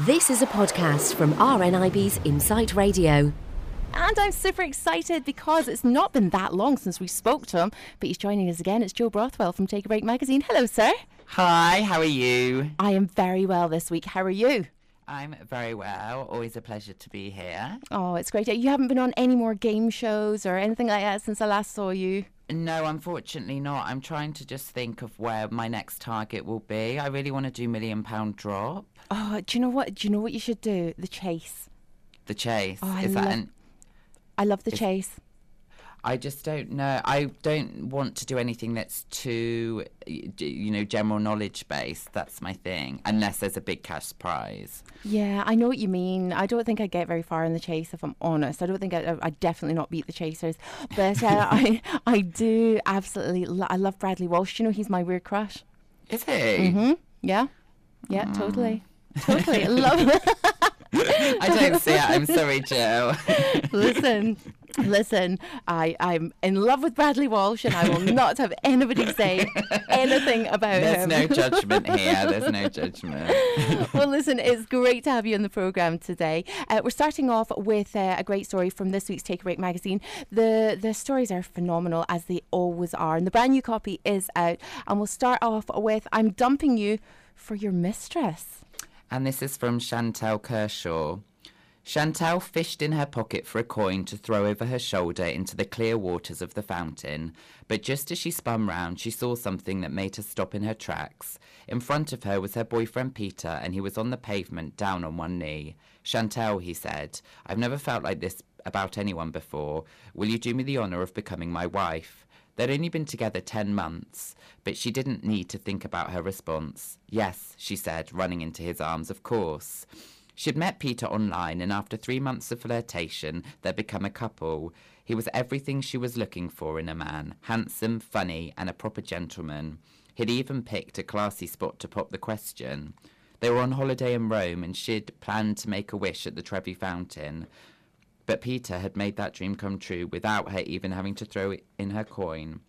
This is a podcast from RNIB's Insight Radio. And I'm super excited because it's not been that long since we spoke to him, but he's joining us again. It's Joe Brothwell from Take a Break magazine. Hello, sir. Hi, how are you? I am very well this week. How are you? I'm very well. Always a pleasure to be here. Oh, it's great. You haven't been on any more game shows or anything like that since I last saw you. No, unfortunately not. I'm trying to just think of where my next target will be. I really want to do Million Pound Drop. Oh, do you know what? Do you know what you should do? The chase. The Chase. Oh, I Is that an. I love the Is- chase. I just don't know. I don't want to do anything that's too, you know, general knowledge based. That's my thing. Unless there's a big cash prize. Yeah, I know what you mean. I don't think I get very far in the chase, if I'm honest. I don't think I, I definitely not beat the chasers, but uh, I I do absolutely. Lo- I love Bradley Walsh. You know, he's my weird crush. Is he? hmm Yeah, yeah, totally, totally. I love. I don't see it. I'm sorry, Joe. listen, listen. I I'm in love with Bradley Walsh, and I will not have anybody say anything about There's him. There's no judgment here. There's no judgment. well, listen, it's great to have you on the programme today. Uh, we're starting off with uh, a great story from this week's Take a Break magazine. The the stories are phenomenal as they always are, and the brand new copy is out. And we'll start off with "I'm dumping you for your mistress." And this is from Chantal Kershaw. Chantal fished in her pocket for a coin to throw over her shoulder into the clear waters of the fountain, but just as she spun round, she saw something that made her stop in her tracks. In front of her was her boyfriend Peter, and he was on the pavement, down on one knee. Chantal, he said, I've never felt like this about anyone before. Will you do me the honour of becoming my wife? They'd only been together ten months, but she didn't need to think about her response. Yes, she said, running into his arms, of course. She'd met Peter online, and after three months of flirtation, they'd become a couple. He was everything she was looking for in a man handsome, funny, and a proper gentleman. He'd even picked a classy spot to pop the question. They were on holiday in Rome, and she'd planned to make a wish at the Trevi Fountain. But Peter had made that dream come true without her even having to throw in her coin.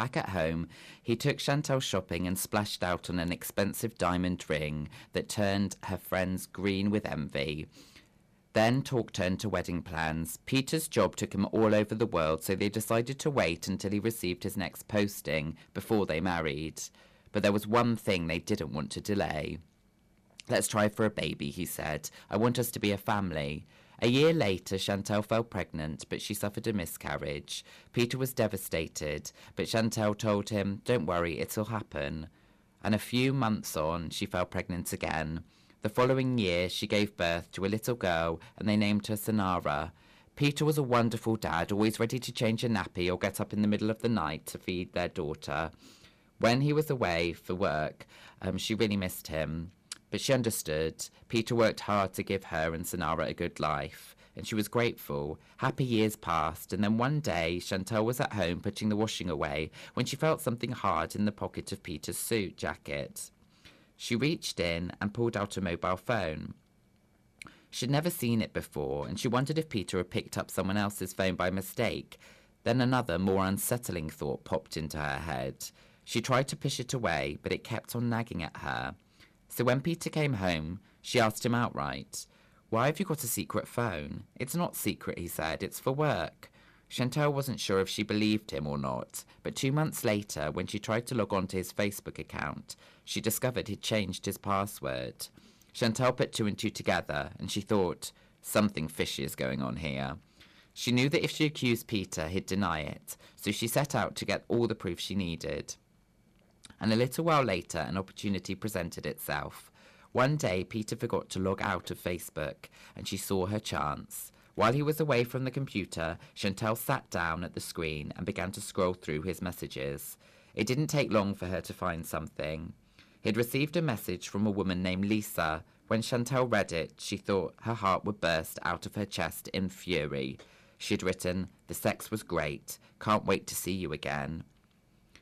Back at home, he took Chantal shopping and splashed out on an expensive diamond ring that turned her friends green with envy. Then talk turned to wedding plans. Peter's job took him all over the world, so they decided to wait until he received his next posting before they married. But there was one thing they didn't want to delay. Let's try for a baby, he said. I want us to be a family. A year later, Chantal fell pregnant, but she suffered a miscarriage. Peter was devastated, but Chantal told him, Don't worry, it'll happen. And a few months on, she fell pregnant again. The following year, she gave birth to a little girl, and they named her Sonara. Peter was a wonderful dad, always ready to change a nappy or get up in the middle of the night to feed their daughter. When he was away for work, um, she really missed him. But she understood. Peter worked hard to give her and Sonara a good life, and she was grateful. Happy years passed, and then one day Chantal was at home putting the washing away when she felt something hard in the pocket of Peter's suit jacket. She reached in and pulled out a mobile phone. She'd never seen it before, and she wondered if Peter had picked up someone else's phone by mistake. Then another, more unsettling thought popped into her head. She tried to push it away, but it kept on nagging at her. So when Peter came home, she asked him outright, Why have you got a secret phone? It's not secret, he said, it's for work. Chantal wasn't sure if she believed him or not, but two months later, when she tried to log on to his Facebook account, she discovered he'd changed his password. Chantal put two and two together, and she thought, something fishy is going on here. She knew that if she accused Peter, he'd deny it, so she set out to get all the proof she needed. And a little while later, an opportunity presented itself. One day, Peter forgot to log out of Facebook, and she saw her chance. While he was away from the computer, Chantal sat down at the screen and began to scroll through his messages. It didn't take long for her to find something. He'd received a message from a woman named Lisa. When Chantal read it, she thought her heart would burst out of her chest in fury. She'd written, The sex was great. Can't wait to see you again.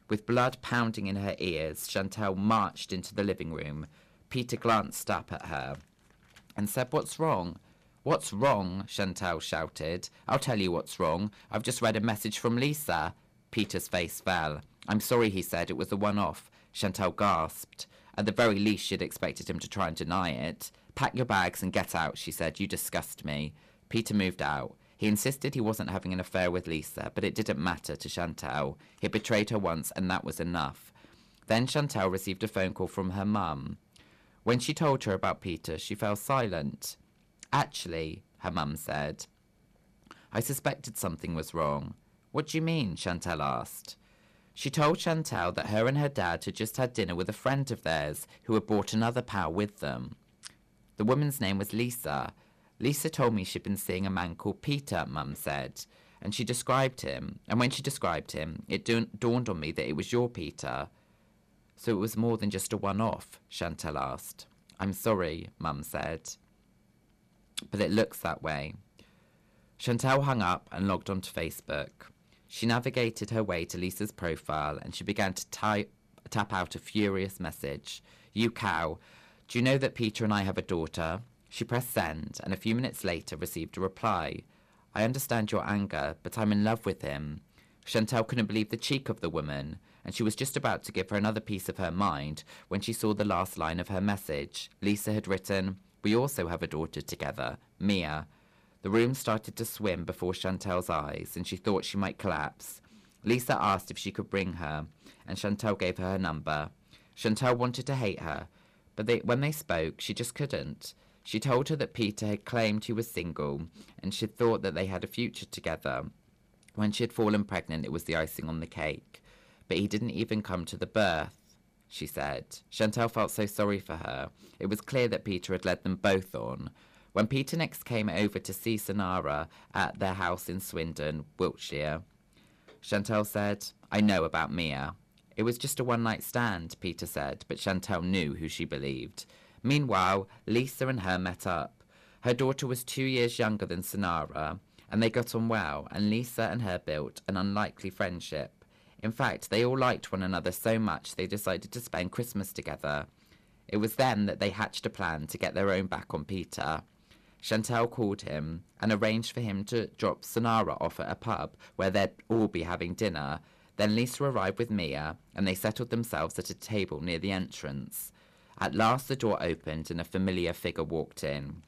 With blood pounding in her ears, Chantal marched into the living room. Peter glanced up at her and said, What's wrong? What's wrong? Chantal shouted. I'll tell you what's wrong. I've just read a message from Lisa. Peter's face fell. I'm sorry, he said. It was a one off. Chantal gasped. At the very least, she'd expected him to try and deny it. Pack your bags and get out, she said. You disgust me. Peter moved out. He insisted he wasn't having an affair with Lisa, but it didn't matter to Chantal. He betrayed her once, and that was enough. Then Chantal received a phone call from her mum. When she told her about Peter, she fell silent. Actually, her mum said, I suspected something was wrong. What do you mean? Chantal asked. She told Chantal that her and her dad had just had dinner with a friend of theirs who had brought another pal with them. The woman's name was Lisa. Lisa told me she'd been seeing a man called Peter, Mum said, and she described him. And when she described him, it dawned on me that it was your Peter. So it was more than just a one off, Chantal asked. I'm sorry, Mum said. But it looks that way. Chantal hung up and logged onto Facebook. She navigated her way to Lisa's profile and she began to type, tap out a furious message. You cow, do you know that Peter and I have a daughter? She pressed send and a few minutes later received a reply. I understand your anger, but I'm in love with him. Chantal couldn't believe the cheek of the woman, and she was just about to give her another piece of her mind when she saw the last line of her message. Lisa had written, We also have a daughter together, Mia. The room started to swim before Chantal's eyes, and she thought she might collapse. Lisa asked if she could bring her, and Chantal gave her her number. Chantal wanted to hate her, but they, when they spoke, she just couldn't. She told her that Peter had claimed he was single, and she thought that they had a future together. When she had fallen pregnant, it was the icing on the cake. But he didn't even come to the birth, she said. Chantal felt so sorry for her. It was clear that Peter had led them both on. When Peter next came over to see Sonara at their house in Swindon, Wiltshire, Chantal said, I know about Mia. It was just a one night stand, Peter said, but Chantal knew who she believed. Meanwhile, Lisa and her met up. Her daughter was two years younger than Sonara, and they got on well, and Lisa and her built an unlikely friendship. In fact, they all liked one another so much they decided to spend Christmas together. It was then that they hatched a plan to get their own back on Peter. Chantal called him and arranged for him to drop Sonara off at a pub where they'd all be having dinner. Then Lisa arrived with Mia, and they settled themselves at a table near the entrance. At last the door opened and a familiar figure walked in.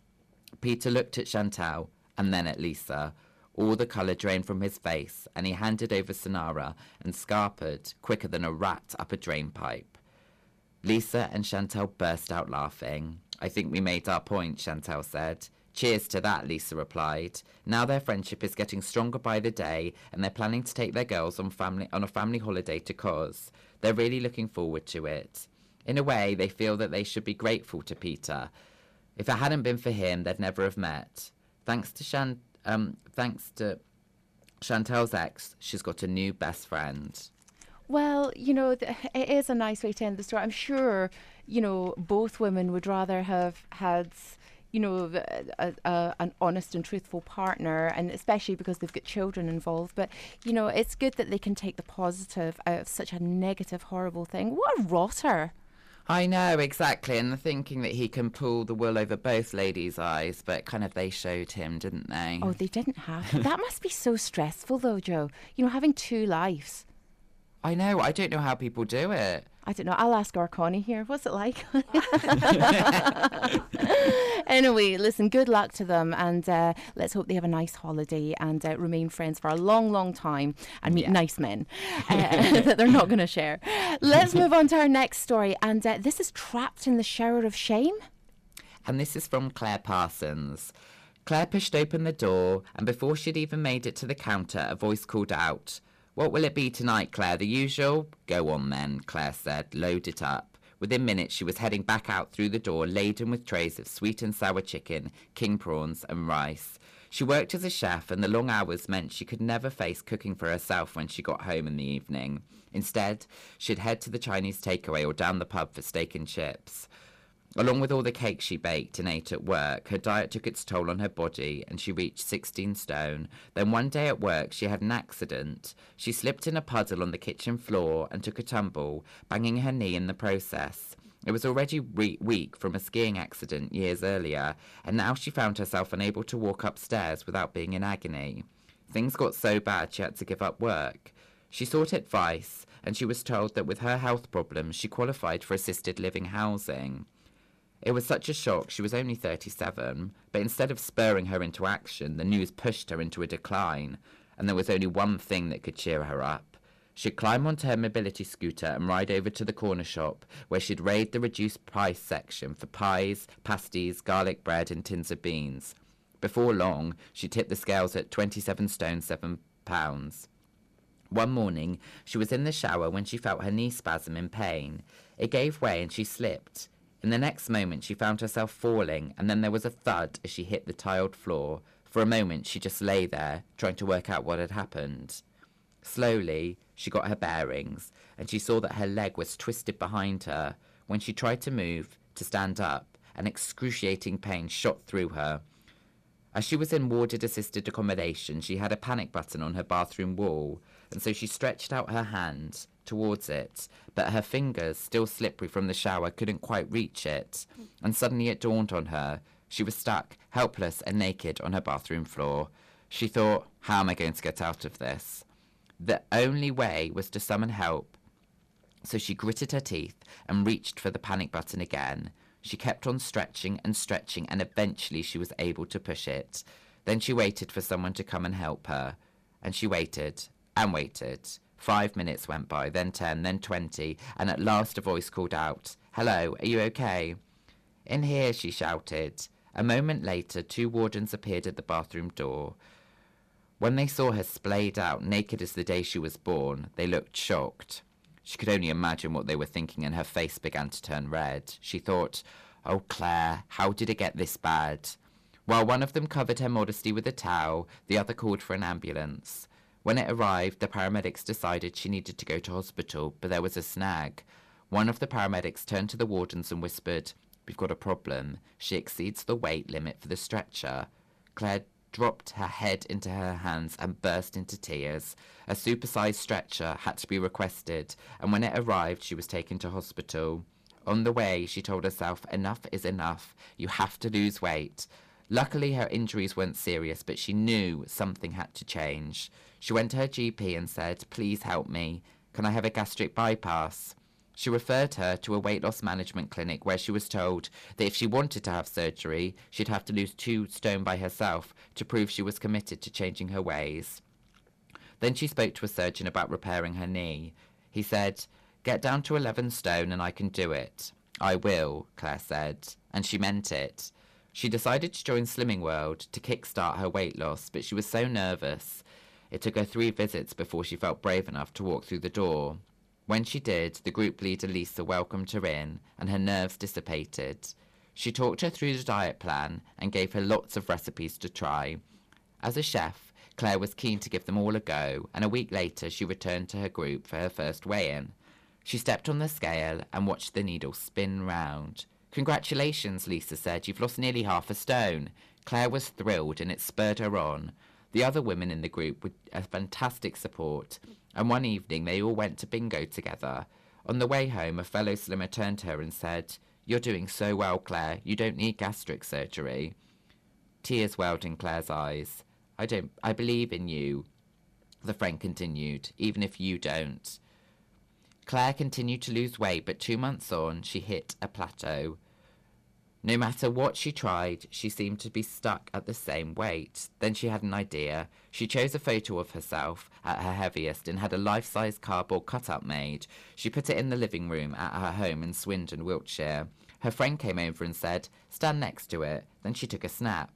Peter looked at Chantal and then at Lisa. All the colour drained from his face, and he handed over Sonara and scarpered quicker than a rat up a drain pipe. Lisa and Chantal burst out laughing. I think we made our point, Chantal said. Cheers to that, Lisa replied. Now their friendship is getting stronger by the day, and they're planning to take their girls on family on a family holiday to Cos. They're really looking forward to it. In a way, they feel that they should be grateful to Peter. If it hadn't been for him, they'd never have met. Thanks to Shan, um, thanks to Chantal's ex, she's got a new best friend. Well, you know, th- it is a nice way to end the story. I'm sure, you know, both women would rather have had you know, a, a, an honest and truthful partner, and especially because they've got children involved. But, you know, it's good that they can take the positive out of such a negative, horrible thing. What a rotter. I know, exactly. And the thinking that he can pull the wool over both ladies' eyes, but kind of they showed him, didn't they? Oh, they didn't have. that must be so stressful, though, Joe. You know, having two lives. I know. I don't know how people do it. I don't know. I'll ask our Connie here. What's it like? anyway, listen, good luck to them. And uh, let's hope they have a nice holiday and uh, remain friends for a long, long time and meet yeah. nice men uh, that they're not going to share. Let's move on to our next story. And uh, this is Trapped in the Shower of Shame. And this is from Claire Parsons. Claire pushed open the door, and before she'd even made it to the counter, a voice called out, what will it be tonight, Claire? The usual? Go on then, Claire said. Load it up. Within minutes, she was heading back out through the door, laden with trays of sweet and sour chicken, king prawns, and rice. She worked as a chef, and the long hours meant she could never face cooking for herself when she got home in the evening. Instead, she'd head to the Chinese takeaway or down the pub for steak and chips. Along with all the cakes she baked and ate at work, her diet took its toll on her body and she reached 16 stone. Then one day at work, she had an accident. She slipped in a puddle on the kitchen floor and took a tumble, banging her knee in the process. It was already re- weak from a skiing accident years earlier, and now she found herself unable to walk upstairs without being in agony. Things got so bad she had to give up work. She sought advice and she was told that with her health problems, she qualified for assisted living housing. It was such a shock, she was only 37, but instead of spurring her into action, the news pushed her into a decline, and there was only one thing that could cheer her up. She'd climb onto her mobility scooter and ride over to the corner shop, where she'd raid the reduced price section for pies, pasties, garlic bread, and tins of beans. Before long, she tipped the scales at 27 stone 7 pounds. One morning, she was in the shower when she felt her knee spasm in pain. It gave way and she slipped. In the next moment, she found herself falling, and then there was a thud as she hit the tiled floor. For a moment, she just lay there, trying to work out what had happened. Slowly, she got her bearings, and she saw that her leg was twisted behind her. When she tried to move, to stand up, an excruciating pain shot through her. As she was in warded assisted accommodation, she had a panic button on her bathroom wall, and so she stretched out her hand towards it, but her fingers, still slippery from the shower, couldn't quite reach it. And suddenly it dawned on her. She was stuck, helpless and naked on her bathroom floor. She thought, how am I going to get out of this? The only way was to summon help. So she gritted her teeth and reached for the panic button again. She kept on stretching and stretching, and eventually she was able to push it. Then she waited for someone to come and help her. And she waited and waited. Five minutes went by, then ten, then twenty, and at last a voice called out, Hello, are you okay? In here, she shouted. A moment later, two wardens appeared at the bathroom door. When they saw her splayed out, naked as the day she was born, they looked shocked. She could only imagine what they were thinking, and her face began to turn red. She thought, Oh, Claire, how did it get this bad? While one of them covered her modesty with a towel, the other called for an ambulance. When it arrived, the paramedics decided she needed to go to hospital, but there was a snag. One of the paramedics turned to the wardens and whispered, We've got a problem. She exceeds the weight limit for the stretcher. Claire dropped her head into her hands and burst into tears. A supersized stretcher had to be requested, and when it arrived, she was taken to hospital. On the way, she told herself, Enough is enough. You have to lose weight. Luckily, her injuries weren't serious, but she knew something had to change. She went to her GP and said, Please help me. Can I have a gastric bypass? She referred her to a weight loss management clinic where she was told that if she wanted to have surgery, she'd have to lose two stone by herself to prove she was committed to changing her ways. Then she spoke to a surgeon about repairing her knee. He said, Get down to 11 stone and I can do it. I will, Claire said, and she meant it. She decided to join Slimming World to kickstart her weight loss, but she was so nervous. It took her three visits before she felt brave enough to walk through the door. When she did, the group leader Lisa welcomed her in, and her nerves dissipated. She talked her through the diet plan and gave her lots of recipes to try. As a chef, Claire was keen to give them all a go, and a week later she returned to her group for her first weigh-in. She stepped on the scale and watched the needle spin round. Congratulations, Lisa said. You've lost nearly half a stone. Claire was thrilled, and it spurred her on. The other women in the group were a fantastic support, and one evening they all went to bingo together. On the way home, a fellow slimmer turned to her and said, You're doing so well, Claire. You don't need gastric surgery. Tears welled in Claire's eyes. I don't I believe in you, the friend continued, even if you don't. Claire continued to lose weight, but two months on, she hit a plateau. No matter what she tried, she seemed to be stuck at the same weight. Then she had an idea. She chose a photo of herself at her heaviest and had a life-size cardboard cutout made. She put it in the living room at her home in Swindon, Wiltshire. Her friend came over and said, stand next to it. Then she took a snap.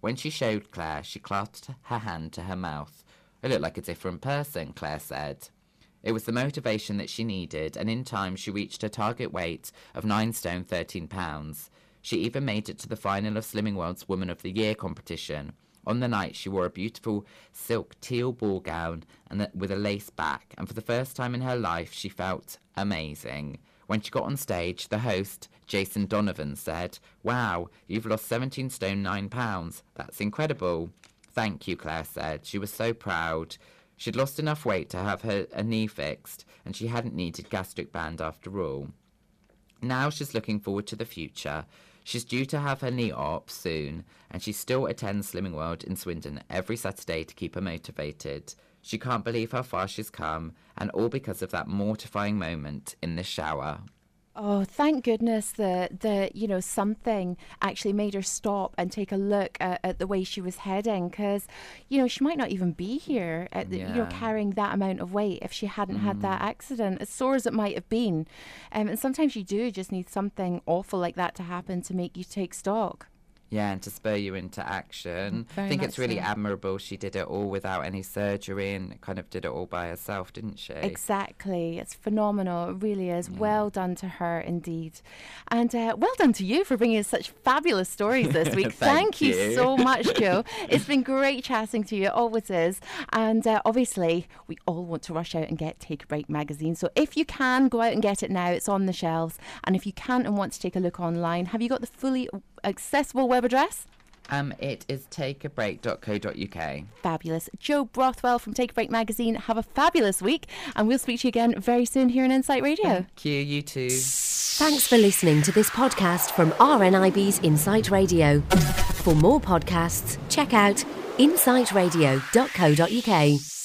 When she showed Claire, she clasped her hand to her mouth. I look like a different person, Claire said. It was the motivation that she needed, and in time she reached her target weight of 9 stone 13 pounds. She even made it to the final of Slimming World's Woman of the Year competition. On the night, she wore a beautiful silk teal ball gown and with a lace back, and for the first time in her life, she felt amazing. When she got on stage, the host, Jason Donovan, said, Wow, you've lost 17 stone 9 pounds. That's incredible. Thank you, Claire said. She was so proud. She'd lost enough weight to have her a knee fixed, and she hadn't needed gastric band after all. Now she's looking forward to the future. She's due to have her knee op soon, and she still attends Slimming World in Swindon every Saturday to keep her motivated. She can't believe how far she's come, and all because of that mortifying moment in the shower. Oh, thank goodness that that you know something actually made her stop and take a look at, at the way she was heading, because you know she might not even be here, at the, you know, carrying that amount of weight if she hadn't had that accident. As sore as it might have been, um, and sometimes you do just need something awful like that to happen to make you take stock. Yeah, and to spur you into action. Very I think it's really so. admirable she did it all without any surgery and kind of did it all by herself, didn't she? Exactly. It's phenomenal. It really is. Well done to her indeed. And uh, well done to you for bringing us such fabulous stories this week. Thank you. you. so much, Joe. It's been great chatting to you. It always is. And uh, obviously, we all want to rush out and get Take a Break magazine. So if you can, go out and get it now. It's on the shelves. And if you can't and want to take a look online, have you got the fully accessible web address? Um, it is takeabreak.co.uk. Fabulous. Joe Brothwell from Take a Break magazine. Have a fabulous week. And we'll speak to you again very soon here on Insight Radio. Q, you too. Thanks for listening to this podcast from RNIB's Insight Radio. For more podcasts, check out insightradio.co.uk.